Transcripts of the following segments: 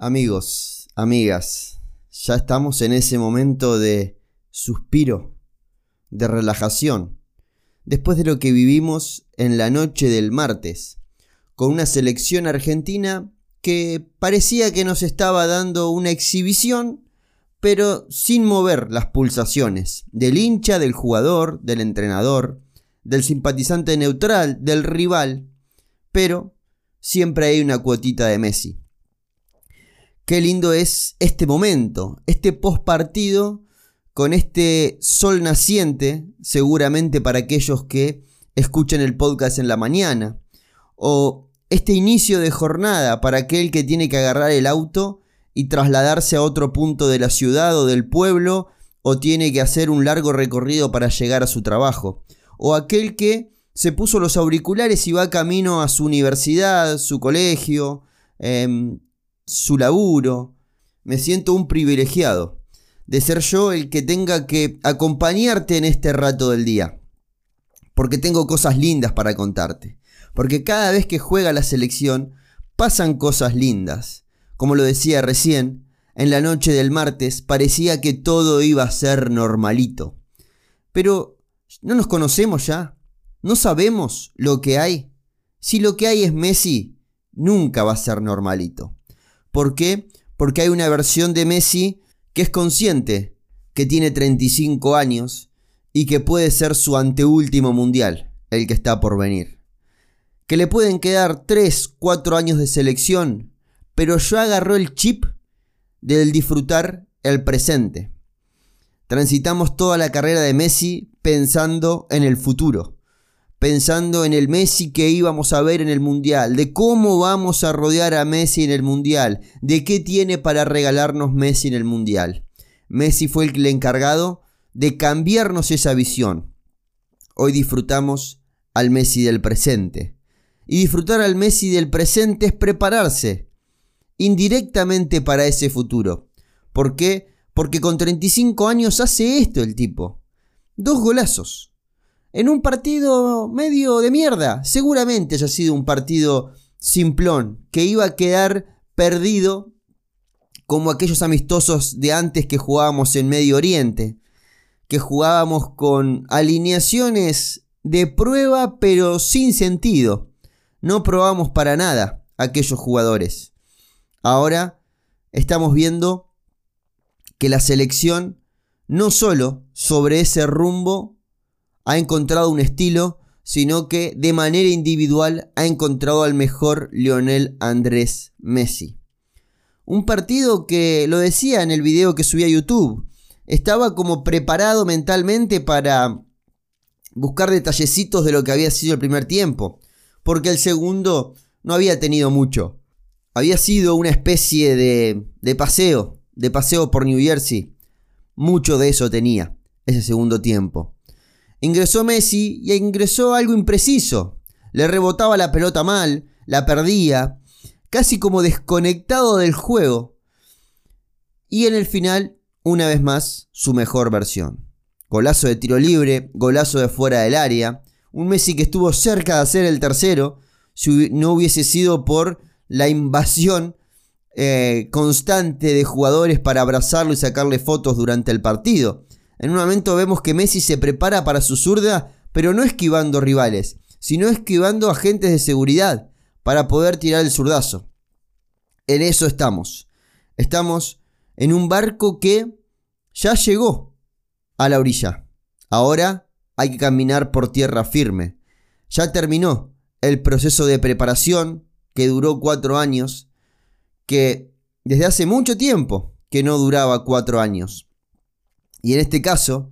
Amigos, amigas, ya estamos en ese momento de suspiro, de relajación, después de lo que vivimos en la noche del martes, con una selección argentina que parecía que nos estaba dando una exhibición, pero sin mover las pulsaciones del hincha, del jugador, del entrenador, del simpatizante neutral, del rival, pero siempre hay una cuotita de Messi. Qué lindo es este momento, este post partido con este sol naciente, seguramente para aquellos que escuchen el podcast en la mañana, o este inicio de jornada para aquel que tiene que agarrar el auto y trasladarse a otro punto de la ciudad o del pueblo, o tiene que hacer un largo recorrido para llegar a su trabajo, o aquel que se puso los auriculares y va camino a su universidad, su colegio, em, su laburo. Me siento un privilegiado de ser yo el que tenga que acompañarte en este rato del día. Porque tengo cosas lindas para contarte. Porque cada vez que juega la selección pasan cosas lindas. Como lo decía recién, en la noche del martes parecía que todo iba a ser normalito. Pero, ¿no nos conocemos ya? ¿No sabemos lo que hay? Si lo que hay es Messi, nunca va a ser normalito. ¿Por qué? Porque hay una versión de Messi que es consciente que tiene 35 años y que puede ser su anteúltimo mundial, el que está por venir. Que le pueden quedar 3, 4 años de selección, pero ya agarró el chip del disfrutar el presente. Transitamos toda la carrera de Messi pensando en el futuro pensando en el Messi que íbamos a ver en el Mundial, de cómo vamos a rodear a Messi en el Mundial, de qué tiene para regalarnos Messi en el Mundial. Messi fue el encargado de cambiarnos esa visión. Hoy disfrutamos al Messi del presente. Y disfrutar al Messi del presente es prepararse indirectamente para ese futuro. ¿Por qué? Porque con 35 años hace esto el tipo. Dos golazos en un partido medio de mierda. Seguramente haya sido un partido simplón, que iba a quedar perdido como aquellos amistosos de antes que jugábamos en Medio Oriente, que jugábamos con alineaciones de prueba pero sin sentido. No probamos para nada aquellos jugadores. Ahora estamos viendo que la selección no solo sobre ese rumbo ha encontrado un estilo, sino que de manera individual ha encontrado al mejor Lionel Andrés Messi. Un partido que, lo decía en el video que subí a YouTube, estaba como preparado mentalmente para buscar detallecitos de lo que había sido el primer tiempo, porque el segundo no había tenido mucho. Había sido una especie de, de paseo, de paseo por New Jersey. Mucho de eso tenía ese segundo tiempo. Ingresó Messi y ingresó algo impreciso. Le rebotaba la pelota mal, la perdía, casi como desconectado del juego. Y en el final, una vez más, su mejor versión. Golazo de tiro libre, golazo de fuera del área. Un Messi que estuvo cerca de hacer el tercero si no hubiese sido por la invasión eh, constante de jugadores para abrazarlo y sacarle fotos durante el partido. En un momento vemos que Messi se prepara para su zurda, pero no esquivando rivales, sino esquivando agentes de seguridad para poder tirar el zurdazo. En eso estamos. Estamos en un barco que ya llegó a la orilla. Ahora hay que caminar por tierra firme. Ya terminó el proceso de preparación que duró cuatro años, que desde hace mucho tiempo que no duraba cuatro años. Y en este caso,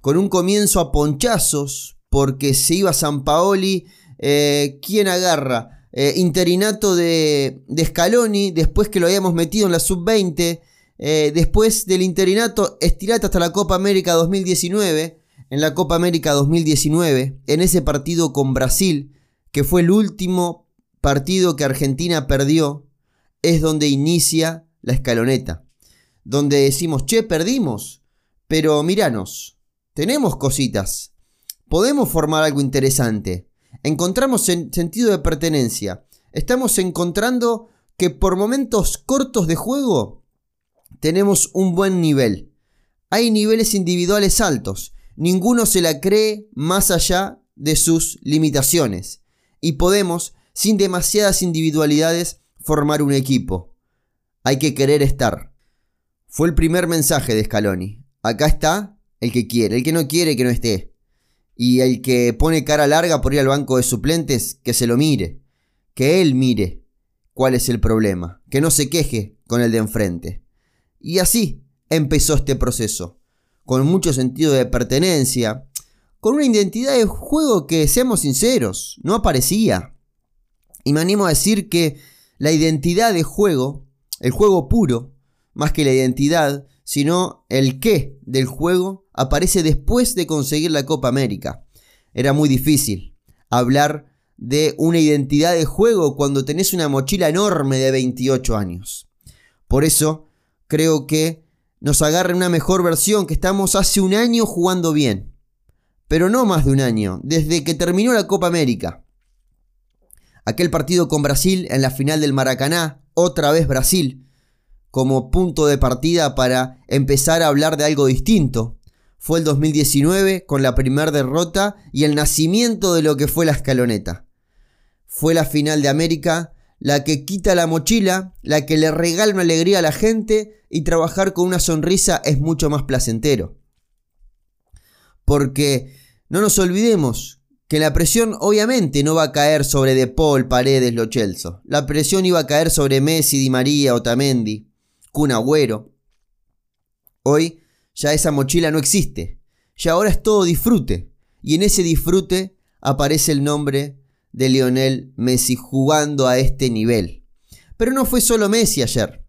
con un comienzo a ponchazos, porque se iba San Paoli, eh, ¿quién agarra? Eh, interinato de, de, Scaloni, después que lo habíamos metido en la sub-20, eh, después del interinato, estirate hasta la Copa América 2019, en la Copa América 2019, en ese partido con Brasil, que fue el último partido que Argentina perdió, es donde inicia la escaloneta, donde decimos, che, perdimos, pero miranos, tenemos cositas. Podemos formar algo interesante. Encontramos sentido de pertenencia. Estamos encontrando que por momentos cortos de juego tenemos un buen nivel. Hay niveles individuales altos, ninguno se la cree más allá de sus limitaciones y podemos, sin demasiadas individualidades, formar un equipo. Hay que querer estar. Fue el primer mensaje de Scaloni. Acá está el que quiere, el que no quiere que no esté. Y el que pone cara larga por ir al banco de suplentes, que se lo mire. Que él mire cuál es el problema. Que no se queje con el de enfrente. Y así empezó este proceso. Con mucho sentido de pertenencia. Con una identidad de juego que, seamos sinceros, no aparecía. Y me animo a decir que la identidad de juego, el juego puro, más que la identidad, sino el qué del juego, aparece después de conseguir la Copa América. Era muy difícil hablar de una identidad de juego cuando tenés una mochila enorme de 28 años. Por eso creo que nos agarra una mejor versión que estamos hace un año jugando bien. Pero no más de un año, desde que terminó la Copa América. Aquel partido con Brasil en la final del Maracaná, otra vez Brasil, como punto de partida para empezar a hablar de algo distinto. Fue el 2019 con la primera derrota y el nacimiento de lo que fue la escaloneta. Fue la final de América la que quita la mochila, la que le regala una alegría a la gente y trabajar con una sonrisa es mucho más placentero. Porque no nos olvidemos que la presión obviamente no va a caer sobre De Paul, Paredes, Lo Celso. La presión iba a caer sobre Messi, Di María, Otamendi. Kun Agüero. Hoy ya esa mochila no existe. Ya ahora es todo disfrute. Y en ese disfrute aparece el nombre de Lionel Messi jugando a este nivel. Pero no fue solo Messi ayer.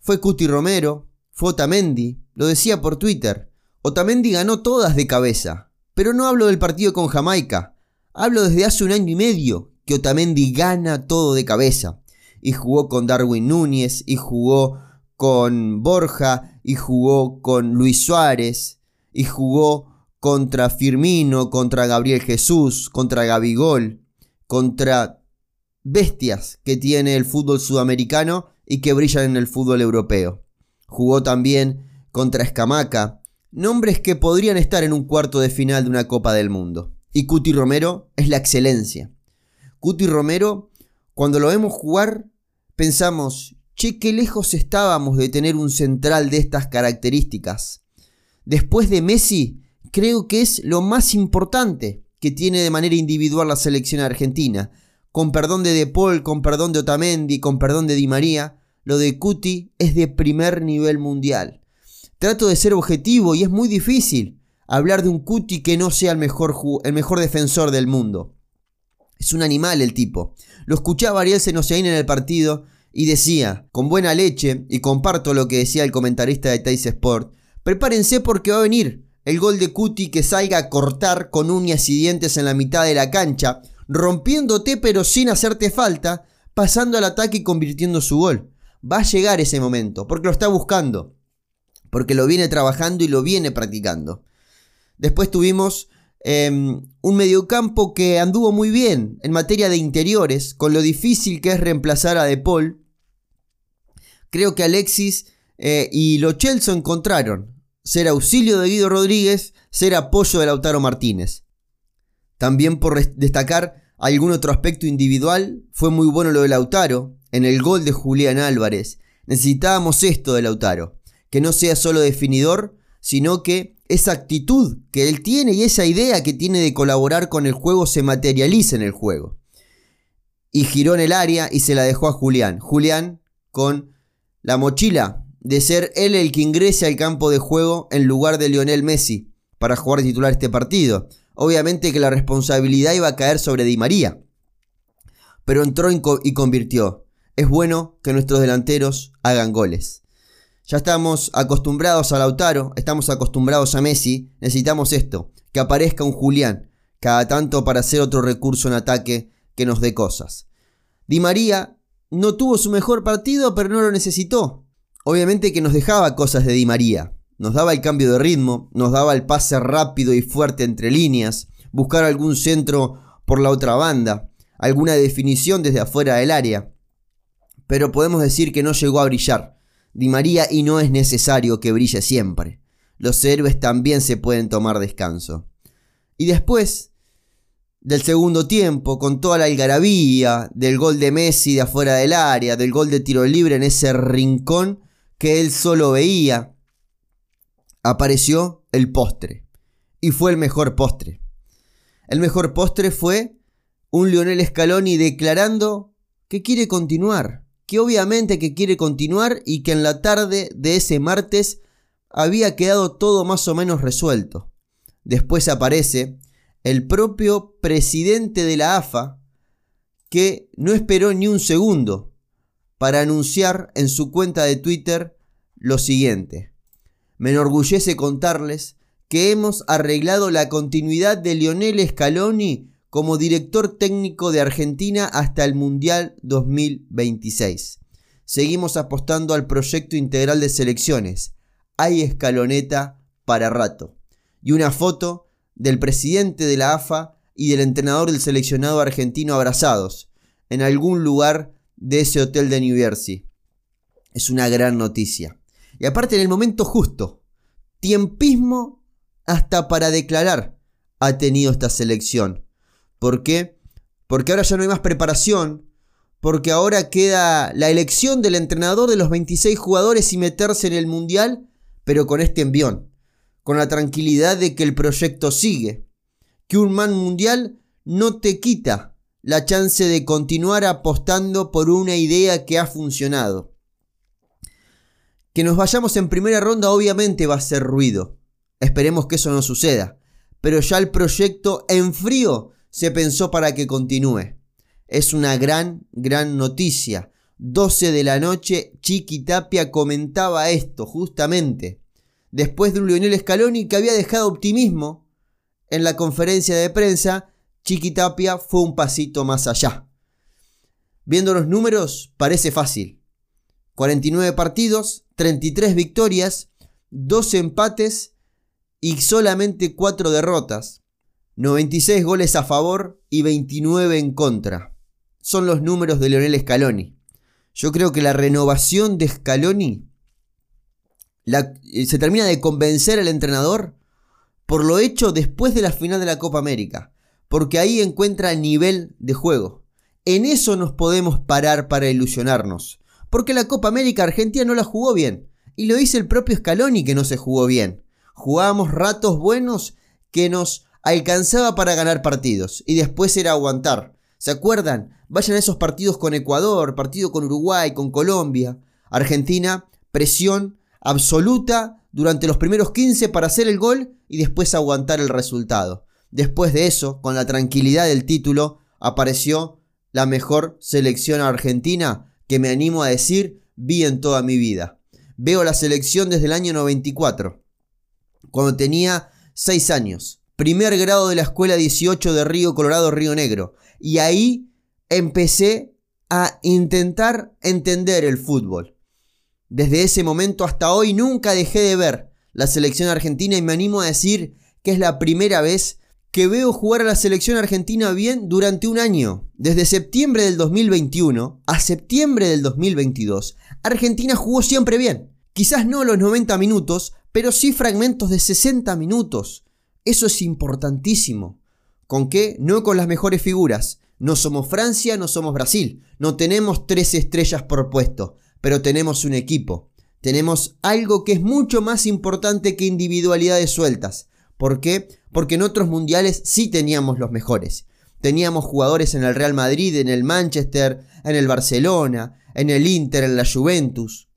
Fue Cuti Romero, fue Otamendi, lo decía por Twitter. Otamendi ganó todas de cabeza. Pero no hablo del partido con Jamaica. Hablo desde hace un año y medio que Otamendi gana todo de cabeza y jugó con Darwin Núñez, y jugó con Borja, y jugó con Luis Suárez, y jugó contra Firmino, contra Gabriel Jesús, contra Gabigol, contra bestias que tiene el fútbol sudamericano y que brillan en el fútbol europeo. Jugó también contra Escamaca, nombres que podrían estar en un cuarto de final de una Copa del Mundo. Y Cuti Romero es la excelencia. Cuti Romero cuando lo vemos jugar, pensamos, che, qué lejos estábamos de tener un central de estas características. Después de Messi, creo que es lo más importante que tiene de manera individual la selección argentina. Con perdón de De Paul, con perdón de Otamendi, con perdón de Di María, lo de Cuti es de primer nivel mundial. Trato de ser objetivo y es muy difícil hablar de un Cuti que no sea el mejor, el mejor defensor del mundo. Es un animal el tipo. Lo escuchaba Ariel Senosein en el partido y decía, con buena leche, y comparto lo que decía el comentarista de Tais Sport, prepárense porque va a venir el gol de Cuti que salga a cortar con uñas y dientes en la mitad de la cancha, rompiéndote pero sin hacerte falta, pasando al ataque y convirtiendo su gol. Va a llegar ese momento, porque lo está buscando, porque lo viene trabajando y lo viene practicando. Después tuvimos Em, un mediocampo que anduvo muy bien en materia de interiores, con lo difícil que es reemplazar a De Paul. Creo que Alexis eh, y Lo Chelso encontraron ser auxilio de Guido Rodríguez, ser apoyo de Lautaro Martínez. También por destacar algún otro aspecto individual, fue muy bueno lo de Lautaro, en el gol de Julián Álvarez. Necesitábamos esto de Lautaro, que no sea solo definidor, sino que esa actitud que él tiene y esa idea que tiene de colaborar con el juego se materializa en el juego. Y giró en el área y se la dejó a Julián. Julián con la mochila de ser él el que ingrese al campo de juego en lugar de Lionel Messi para jugar titular este partido. Obviamente que la responsabilidad iba a caer sobre Di María. Pero entró y convirtió. Es bueno que nuestros delanteros hagan goles. Ya estamos acostumbrados a Lautaro, estamos acostumbrados a Messi, necesitamos esto, que aparezca un Julián, cada tanto para hacer otro recurso en ataque que nos dé cosas. Di María no tuvo su mejor partido, pero no lo necesitó. Obviamente que nos dejaba cosas de Di María. Nos daba el cambio de ritmo, nos daba el pase rápido y fuerte entre líneas, buscar algún centro por la otra banda, alguna definición desde afuera del área. pero podemos decir que no llegó a brillar. Di María y no es necesario que brille siempre. Los héroes también se pueden tomar descanso. Y después del segundo tiempo, con toda la algarabía, del gol de Messi de afuera del área, del gol de tiro libre en ese rincón que él solo veía, apareció el postre. Y fue el mejor postre. El mejor postre fue un Lionel Scaloni declarando que quiere continuar, que obviamente que quiere continuar y que en la tarde de ese martes había quedado todo más o menos resuelto. Después aparece el propio presidente de la AFA que no esperó ni un segundo para anunciar en su cuenta de Twitter lo siguiente. Me enorgullece contarles que hemos arreglado la continuidad de Lionel Scaloni como director técnico de Argentina hasta el Mundial 2026. Seguimos apostando al proyecto integral de selecciones. Hay escaloneta para rato. Y una foto del presidente de la AFA y del entrenador del seleccionado argentino abrazados en algún lugar de ese hotel de New Jersey. Es una gran noticia. Y aparte en el momento justo, tiempismo hasta para declarar ha tenido esta selección. ¿Por qué? Porque ahora ya no hay más preparación, porque ahora queda la elección del entrenador de los 26 jugadores y meterse en el Mundial, pero con este envión, con la tranquilidad de que el proyecto sigue, que un man mundial no te quita la chance de continuar apostando por una idea que ha funcionado. Que nos vayamos en primera ronda obviamente va a ser ruido. Esperemos que eso no suceda. Pero ya el proyecto en frío se pensó para que continúe. Es una gran, gran noticia. 12 de la noche, Chiqui Tapia comentaba esto justamente. Después de un Lionel Scaloni que había dejado optimismo en la conferencia de prensa, Chiqui Tapia fue un pasito más allá. Viendo los números, parece fácil. 49 partidos, 33 victorias, 12 empates y solamente 4 derrotas. 96 goles a favor y 29 en contra. Son los números de Leonel Scaloni. Yo creo que la renovación de Scaloni eh, se termina de convencer al entrenador por lo hecho después de la final de la Copa América, porque ahí encuentra el nivel de juego. En eso nos podemos parar para ilusionarnos, porque la Copa América Argentina no la jugó bien, y lo dice el propio Scaloni que no se jugó bien. Jugábamos ratos buenos que nos alcanzaba para ganar partidos y después era aguantar. ¿Se acuerdan? Vayan a esos partidos con Ecuador, partido con Uruguay, con Colombia. Argentina, presión absoluta durante los primeros 15 para hacer el gol y después aguantar el resultado. Después de eso, con la tranquilidad del título, apareció la mejor selección argentina que me animo a decir vi en toda mi vida. Veo la selección desde el año 94, cuando tenía 6 años primer grado de la Escuela 18 de Río Colorado, Río Negro. Y ahí empecé a intentar entender el fútbol. Desde ese momento hasta hoy nunca dejé de ver la selección argentina y me animo a decir que es la primera vez que veo jugar a la selección argentina bien durante un año. Desde septiembre del 2021 a septiembre del 2022, Argentina jugó siempre bien. Quizás no los 90 minutos, pero sí fragmentos de 60 minutos. Eso es importantísimo. ¿Con qué? No con las mejores figuras. No somos Francia, no somos Brasil. No tenemos tres estrellas por puesto, pero tenemos un equipo. Tenemos algo que es mucho más importante que individualidades sueltas. ¿Por qué? Porque en otros mundiales sí teníamos los mejores. Teníamos jugadores en el Real Madrid, en el Manchester, en el Barcelona, en el Inter, en la Juventus.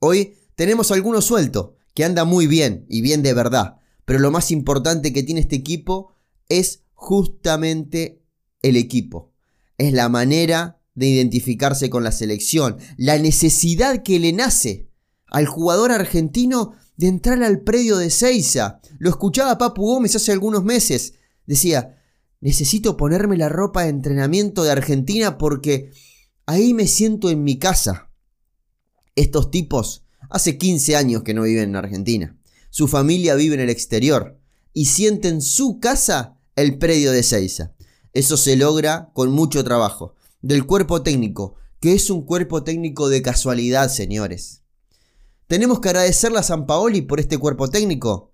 Hoy tenemos alguno suelto, que anda muy bien y bien de verdad pero lo más importante que tiene este equipo es justamente el equipo. Es la manera de identificarse con la selección, la necesidad que le nace al jugador argentino de entrar al predio de Seiza. Lo escuchaba Papu Gómez hace algunos meses. Decía, necesito ponerme la ropa de entrenamiento de Argentina porque ahí me siento en mi casa. Estos tipos hace 15 años que no viven en Argentina su familia vive en el exterior y siente en su casa el predio de Seiza. Eso se logra con mucho trabajo del cuerpo técnico, que es un cuerpo técnico de casualidad, señores. ¿Tenemos que agradecerle a San Paoli por este cuerpo técnico?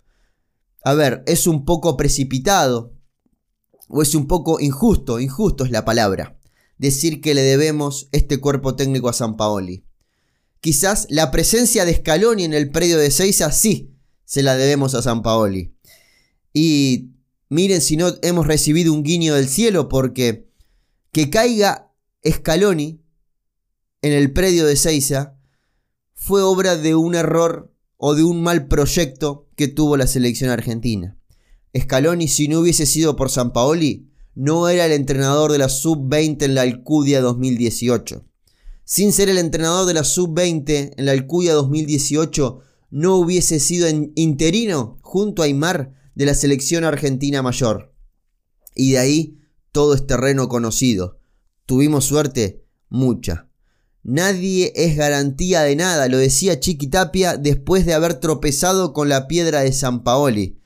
A ver, es un poco precipitado, o es un poco injusto, injusto es la palabra, decir que le debemos este cuerpo técnico a San Paoli. Quizás la presencia de Scaloni en el predio de Seiza sí se la debemos a San Paoli. Y miren si no hemos recibido un guiño del cielo porque que caiga Scaloni en el predio de Seiza fue obra de un error o de un mal proyecto que tuvo la selección argentina. Scaloni, si no hubiese sido por San Paoli, no era el entrenador de la Sub-20 en la Alcudia 2018. Sin ser el entrenador de la Sub-20 en la Alcudia 2018, no hubiese sido interino junto a Aymar de la selección argentina mayor. Y de ahí todo es terreno conocido. ¿Tuvimos suerte? Mucha. Nadie es garantía de nada, lo decía Chiqui Tapia después de haber tropezado con la piedra de San Paoli.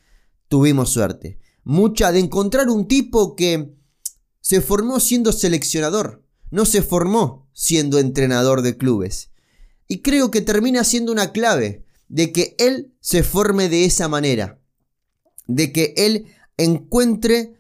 Tuvimos suerte. Mucha de encontrar un tipo que se formó siendo seleccionador, no se formó siendo entrenador de clubes. Y creo que termina siendo una clave de que él se forme de esa manera, de que él encuentre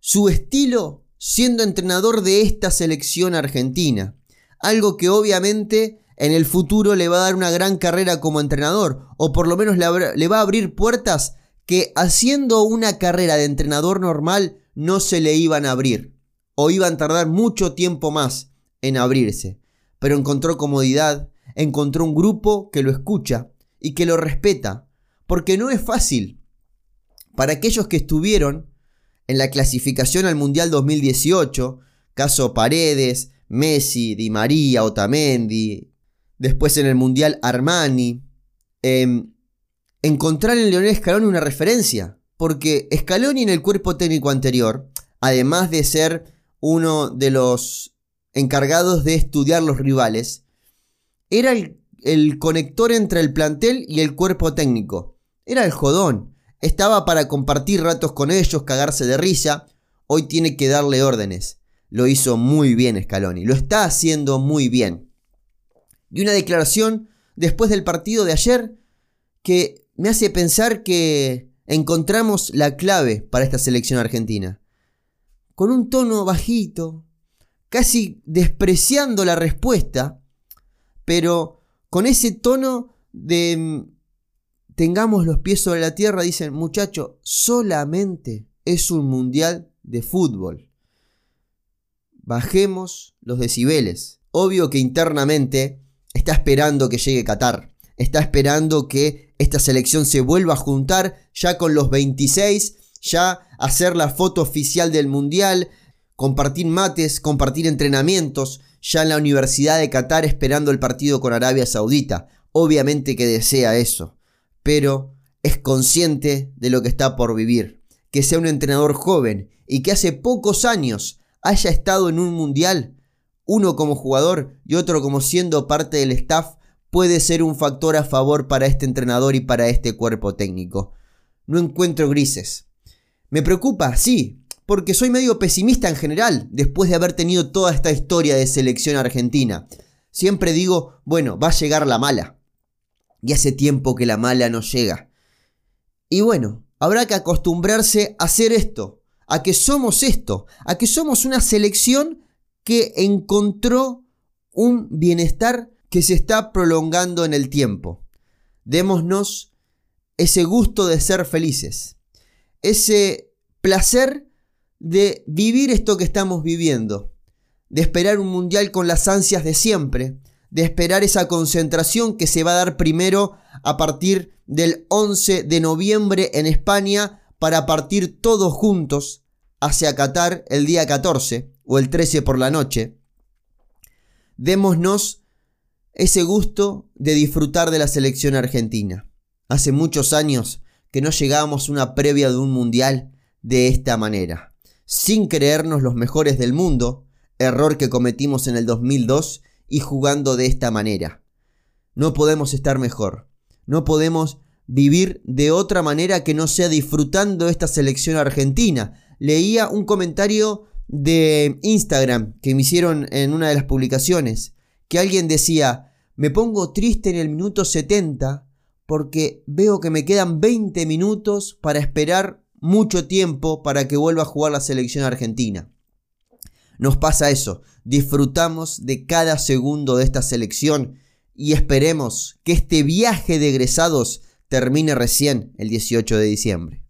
su estilo siendo entrenador de esta selección argentina. Algo que obviamente en el futuro le va a dar una gran carrera como entrenador, o por lo menos le, va a abrir puertas que haciendo una carrera de entrenador normal no se le iban a abrir, o iban a tardar mucho tiempo más en abrirse. Pero encontró comodidad, encontró un grupo que lo escucha, y que lo respeta, porque no es fácil. Para aquellos que estuvieron en la clasificación al Mundial 2018, caso Paredes, Messi, Di María, Otamendi, después en el Mundial Armani, em, encontrar en Leonel Scaloni una referencia, porque Scaloni en el cuerpo técnico anterior, además de ser uno de los encargados de estudiar los rivales, era el el conector entre el plantel y el cuerpo técnico. Era el jodón. Estaba para compartir ratos con ellos, cagarse de risa. Hoy tiene que darle órdenes. Lo hizo muy bien Scaloni. Lo está haciendo muy bien. Y una declaración después del partido de ayer que me hace pensar que encontramos la clave para esta selección argentina. Con un tono bajito, casi despreciando la respuesta, pero con ese tono de mm, tengamos los pies sobre la tierra, dicen, muchacho, solamente es un mundial de fútbol. Bajemos los decibeles. Obvio que internamente está esperando que llegue Qatar. Está esperando que esta selección se vuelva a juntar ya con los 26, ya hacer la foto oficial del mundial, compartir mates, compartir entrenamientos, ya en la Universidad de Qatar esperando el partido con Arabia Saudita. Obviamente que desea eso, pero es consciente de lo que está por vivir. Que sea un entrenador joven y que hace pocos años haya estado en un mundial, uno como jugador y otro como siendo parte del staff, puede ser un factor a favor para este entrenador y para este cuerpo técnico. No encuentro grises. Me preocupa, sí, porque soy medio pesimista en general, después de haber tenido toda esta historia de selección argentina. Siempre digo, bueno, va a llegar la mala. Y hace tiempo que la mala no llega. Y bueno, habrá que acostumbrarse a hacer esto, a que somos esto, a que somos una selección que encontró un bienestar que se está prolongando en el tiempo. Démonos ese gusto de ser felices, ese placer de vivir esto que estamos viviendo, de esperar un mundial con las ansias de siempre, de esperar esa concentración que se va a dar primero a partir del 11 de noviembre en España para partir todos juntos hacia Qatar el día 14 o el 13 por la noche. Démonos ese gusto de disfrutar de la selección argentina. Hace muchos años que no llegábamos a una previa de un mundial de esta manera sin creernos los mejores del mundo, error que cometimos en el 2002 y jugando de esta manera. No podemos estar mejor, no podemos vivir de otra manera que no sea disfrutando esta selección argentina. Leía un comentario de Instagram que me hicieron en una de las publicaciones que alguien decía, me pongo triste en el minuto 70 porque veo que me quedan 20 minutos para esperar mucho tiempo para que vuelva a jugar la selección argentina. Nos pasa eso, disfrutamos de cada segundo de esta selección y esperemos que este viaje de egresados termine recién el 18 de diciembre.